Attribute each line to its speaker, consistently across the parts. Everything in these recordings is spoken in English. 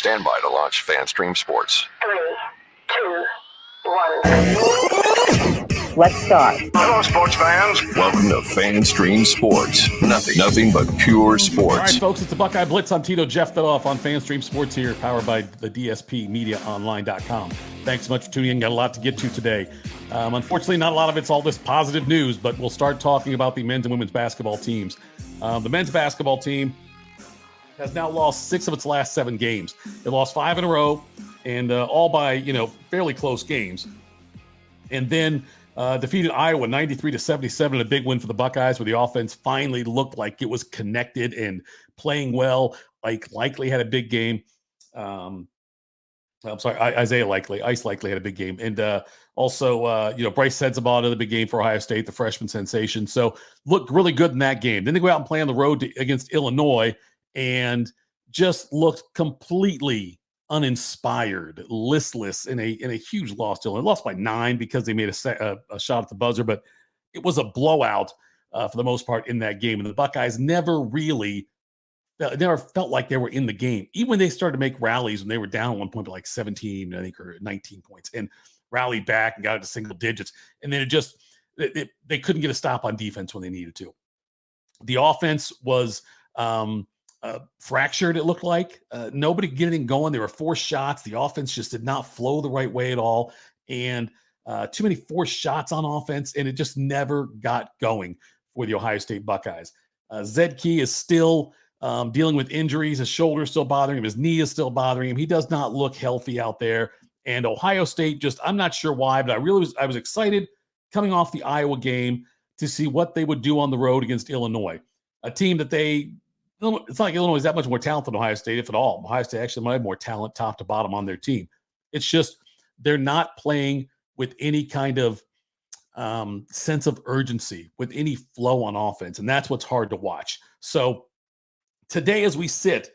Speaker 1: Stand by to launch FanStream Sports.
Speaker 2: Three, two, one.
Speaker 3: Let's start.
Speaker 1: Hello, sports fans. Welcome to FanStream Sports. Nothing, nothing but pure sports.
Speaker 4: All right, folks, it's the Buckeye Blitz. I'm Tito Jeff Fedoff on FanStream Sports here, powered by the DSP MediaOnline.com. Thanks so much for tuning in. Got a lot to get to today. Um, unfortunately, not a lot of it's all this positive news, but we'll start talking about the men's and women's basketball teams. Um, the men's basketball team has now lost six of its last seven games. It lost five in a row, and uh, all by you know fairly close games. And then uh, defeated Iowa 93 to 77, a big win for the Buckeyes, where the offense finally looked like it was connected and playing well. Like likely had a big game. Um, I'm sorry, Isaac Likekele, Ice Likekele had a big game, and uh, also uh, you know Brice Sensabaugh another big game for Ohio State, the freshman sensation. So looked really good in that game. Then they go out and play on the road to, against Illinois, and just looked completely uninspired, listless in a in a huge loss to Illinois. Lost by nine because they made a, a, a shot at the buzzer, but it was a blowout uh, for the most part in that game. And the Buckeyes never really never felt like they were in the game. Even when they started to make rallies when they were down one point to like 17, I think, or 19 points, and rallied back and got into single digits. And then it just it, it, they couldn't get a stop on defense when they needed to. The offense was um, uh, fractured. It looked like uh, nobody getting going. There were four shots. The offense just did not flow the right way at all, and uh, too many forced shots on offense, and it just never got going for the Ohio State Buckeyes. Uh, Zed Key is still um, dealing with injuries. His shoulder still bothering him. His knee is still bothering him. He does not look healthy out there. And Ohio State, just I'm not sure why, but I really was I was excited coming off the Iowa game to see what they would do on the road against Illinois, a team that they it's not like Illinois is that much more talented than Ohio State, if at all. Ohio State actually might have more talent top to bottom on their team. It's just they're not playing with any kind of um, sense of urgency, with any flow on offense, and that's what's hard to watch. So today, as we sit,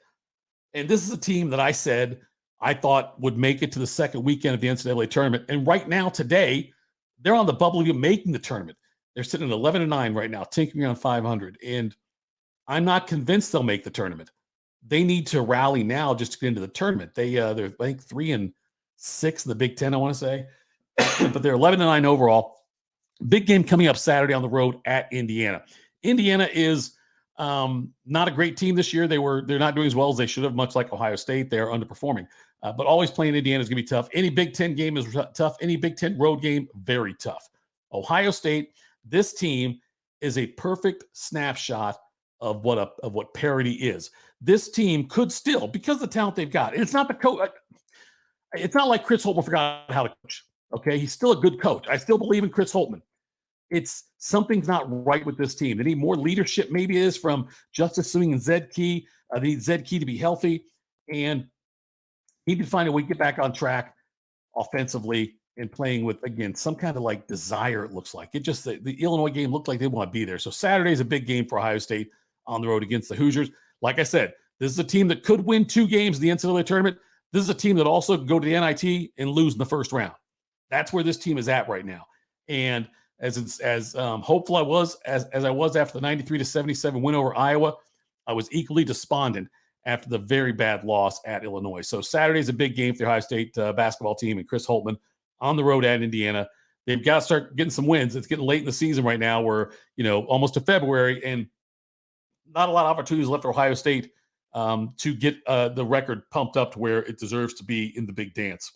Speaker 4: and this is a team that I said I thought would make it to the second weekend of the NCAA tournament, and right now today they're on the bubble of making the tournament. They're sitting at 11 and 9 right now, tinkering on 500, and I'm not convinced they'll make the tournament. They need to rally now just to get into the tournament. They uh, they're I think three and six in the Big Ten, I want to say, but they're 11 and nine overall. Big game coming up Saturday on the road at Indiana. Indiana is um, not a great team this year. They were they're not doing as well as they should have, much like Ohio State. They're underperforming. Uh, but always playing Indiana is going to be tough. Any Big Ten game is tough. Any Big Ten road game, very tough. Ohio State, this team is a perfect snapshot of what a of what parity is. This team could still, because the talent they've got, it's not the coach. Uh, it's not like Chris Holtmann forgot how to coach. Okay, he's still a good coach. I still believe in Chris Holtmann. It's something's not right with this team. They need more leadership. Maybe it is from Justice Sueing and Zed Key. I need Zed Key to be healthy and need to find a way to get back on track offensively and playing with again some kind of like desire. It looks like it just the, the Illinois game looked like they want to be there. So Saturday is a big game for Ohio State on the road against the Hoosiers. Like I said, this is a team that could win two games in the NCAA tournament. This is a team that also could go to the NIT and lose in the first round. That's where this team is at right now. And as it's, as um, hopeful I was as as I was after the 93 to 77 win over Iowa, I was equally despondent after the very bad loss at Illinois. So Saturday is a big game for the Ohio State uh, basketball team and Chris Holtmann on the road at Indiana. They've got to start getting some wins. It's getting late in the season right now. We're you know almost to February, and not a lot of opportunities left for Ohio State um, to get uh, the record pumped up to where it deserves to be in the big dance.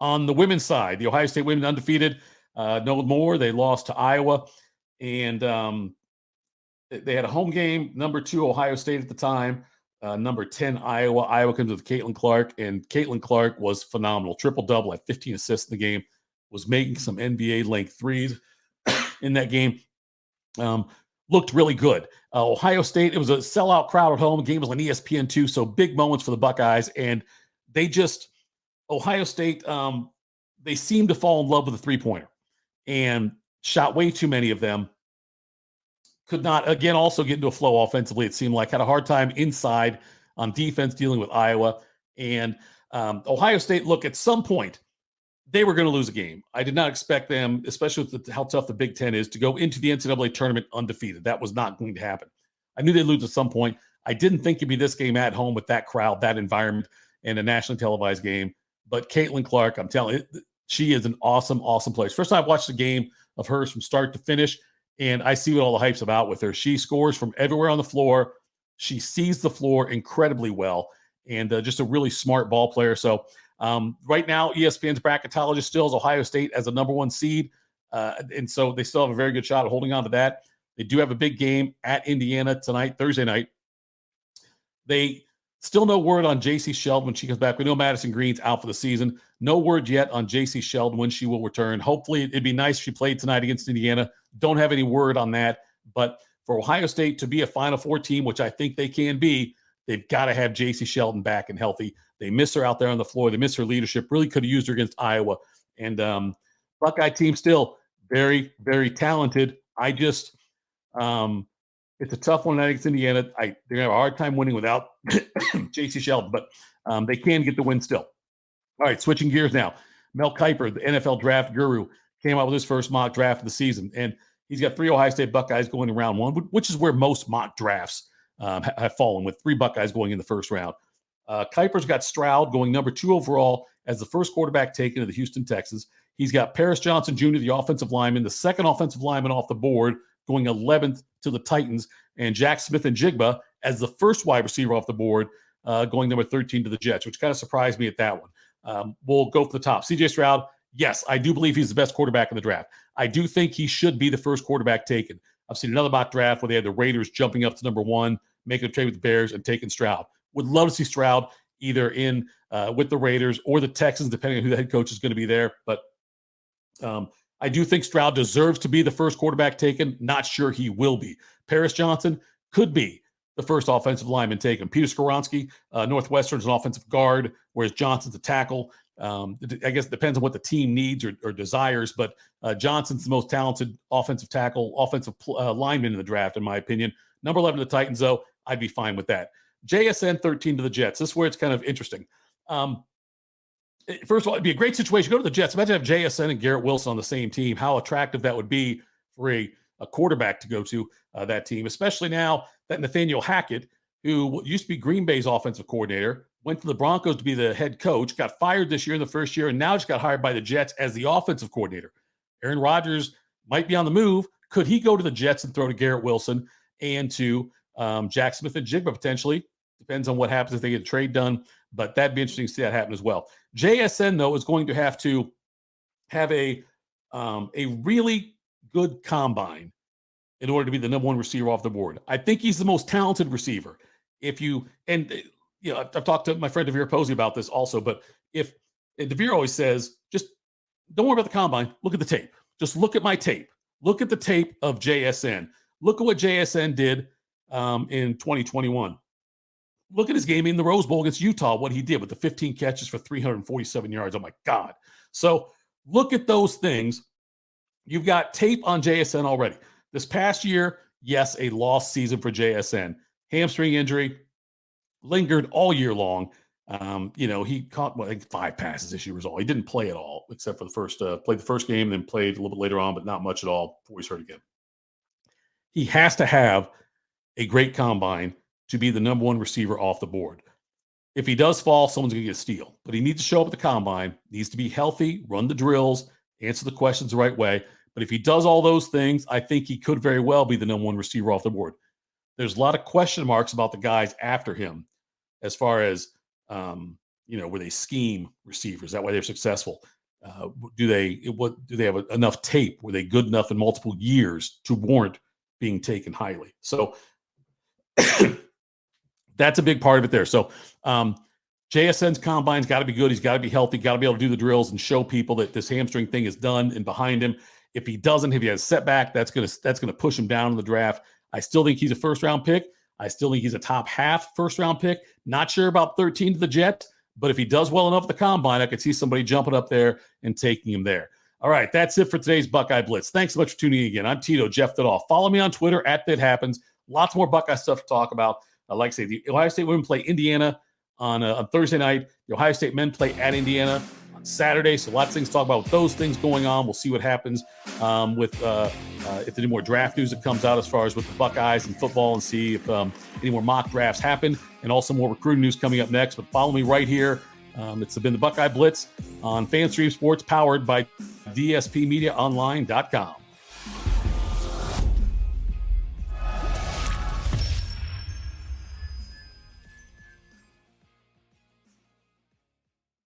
Speaker 4: On the women's side, the Ohio State women undefeated. Uh, no more. They lost to Iowa, and um, they had a home game. Number two, Ohio State at the time. Uh, number 10, Iowa. Iowa comes with Caitlin Clark, and Caitlin Clark was phenomenal. Triple double at 15 assists in the game, was making some NBA length threes in that game. Um, looked really good. Uh, Ohio State, it was a sellout crowd at home. Game was on ESPN2, so big moments for the Buckeyes. And they just, Ohio State, um, they seemed to fall in love with the three pointer and shot way too many of them. Could not, again, also get into a flow offensively. It seemed like had a hard time inside on defense dealing with Iowa. And um, Ohio State, look, at some point, they were going to lose a game. I did not expect them, especially with the, how tough the Big Ten is, to go into the NCAA tournament undefeated. That was not going to happen. I knew they'd lose at some point. I didn't think it'd be this game at home with that crowd, that environment, and a nationally televised game. But Caitlin Clark, I'm telling you, she is an awesome, awesome player. First time I've watched a game of hers from start to finish, and I see what all the hype's about with her. She scores from everywhere on the floor. She sees the floor incredibly well, and uh, just a really smart ball player. So um, right now, ESPN's bracketologist still has Ohio State as a number one seed, uh, and so they still have a very good shot at holding on to that. They do have a big game at Indiana tonight, Thursday night. They still no word on Jacy Sheldon when she comes back. We know Madison Greene's out for the season. No word yet on Jacy Sheldon when she will return. Hopefully, it'd be nice she played tonight against Indiana. Don't have any word on that. But for Ohio State to be a Final Four team, which I think they can be, they've got to have Jacy Sheldon back and healthy. They miss her out there on the floor. They miss her leadership. Really could have used her against Iowa. And um, Buckeye team still very, very talented. I just um, it's a tough one against Indiana. I they're gonna have a hard time winning without Jacy Sheldon, but um, they can get the win still. All right, switching gears now. Mel Kiper, the NFL draft guru, came out with his first mock draft of the season, and he's got three Ohio State Buckeyes going in round one, which is where most mock drafts um, have fallen, with three Buckeyes going in the first round. Uh, Kiper's got Stroud going number two overall as the first quarterback taken to the Houston Texans. He's got Paris Johnson Jr., the offensive lineman, the second offensive lineman off the board, going 11th to the Titans, and Jaxon Smith-Njigba as the first wide receiver off the board, uh, going number 13 to the Jets, which kind of surprised me at that one. Um, we'll go for the top. CJ Stroud, yes, I do believe he's the best quarterback in the draft. I do think he should be the first quarterback taken. I've seen another mock draft where they had the Raiders jumping up to number one, making a trade with the Bears, and taking Stroud. Would love to see Stroud either in uh, with the Raiders or the Texans, depending on who the head coach is going to be there. But um, I do think Stroud deserves to be the first quarterback taken. Not sure he will be. Paris Johnson could be the first offensive lineman taken. Peter Skoronski, uh, Northwestern's an offensive guard, whereas Johnson's a tackle. Um, I guess it depends on what the team needs or, or desires, but uh, Johnson's the most talented offensive tackle, offensive uh, lineman in the draft, in my opinion. Number 11 to the Titans, though, I'd be fine with that. JSN 13 to the Jets. This is where it's kind of interesting. Um, first of all, it'd be a great situation. Go to the Jets. Imagine have JSN and Garrett Wilson on the same team. How attractive that would be for a, a quarterback to go to uh, that team, especially now that Nathaniel Hackett, who used to be Green Bay's offensive coordinator, went to the Broncos to be the head coach, got fired this year in the first year, and now just got hired by the Jets as the offensive coordinator. Aaron Rodgers might be on the move. Could he go to the Jets and throw to Garrett Wilson and to um, Jaxon Smith-Njigba potentially? Depends on what happens if they get a trade done, but that'd be interesting to see that happen as well. JSN though is going to have to have a um, a really good combine in order to be the number one receiver off the board. I think he's the most talented receiver. If you and eh, you know, I've, I've talked to my friend DeVier Posey about this also, but if DeVier always says, just don't worry about the combine, look at the tape. Just look at my tape. Look at the tape of JSN. Look at what JSN did um, in 2021 look at his game in the Rose Bowl against Utah, what he did with the 15 catches for 347 yards. Oh my God. So look at those things. You've got tape on JSN already. This past year, yes, a lost season for JSN. Hamstring injury lingered all year long. Um, you know, he caught well, think five passes this year was all. He didn't play at all, except for the first uh, played the first game, then played a little bit later on, but not much at all before he's hurt again. He has to have a great combine to be the number one receiver off the board. If he does fall, someone's going to get a steal, but he needs to show up at the combine, needs to be healthy, run the drills, answer the questions the right way. But if he does all those things, I think he could very well be the number one receiver off the board. There's a lot of question marks about the guys after him as far as, um, you know, were they scheme receivers? That way they're successful. Uh, do they what do they have enough tape? Were they good enough in multiple years to warrant being taken highly? So that's a big part of it there. So um, JSN's combine's got to be good. He's got to be healthy, got to be able to do the drills and show people that this hamstring thing is done and behind him. If he doesn't, if he has a setback, that's gonna that's gonna push him down in the draft. I still think he's a first round pick. I still think he's a top half first round pick. Not sure about 13 to the Jets, but if he does well enough at the combine, I could see somebody jumping up there and taking him there. All right, that's it for today's Buckeye Blitz. Thanks so much for tuning in again. I'm Tito Jeff That Follow me on Twitter at That Happens. Lots more Buckeye stuff to talk about. Uh, like I say, the Ohio State women play Indiana on, uh, on Thursday night. The Ohio State men play at Indiana on Saturday. So lots of things to talk about with those things going on. We'll see what happens um, with uh, uh, if any more draft news that comes out as far as with the Buckeyes and football, and see if um, any more mock drafts happen, and also more recruiting news coming up next. But follow me right here. Um, it's been the Buckeye Blitz on FanStream Sports, powered by DSPMediaOnline.com.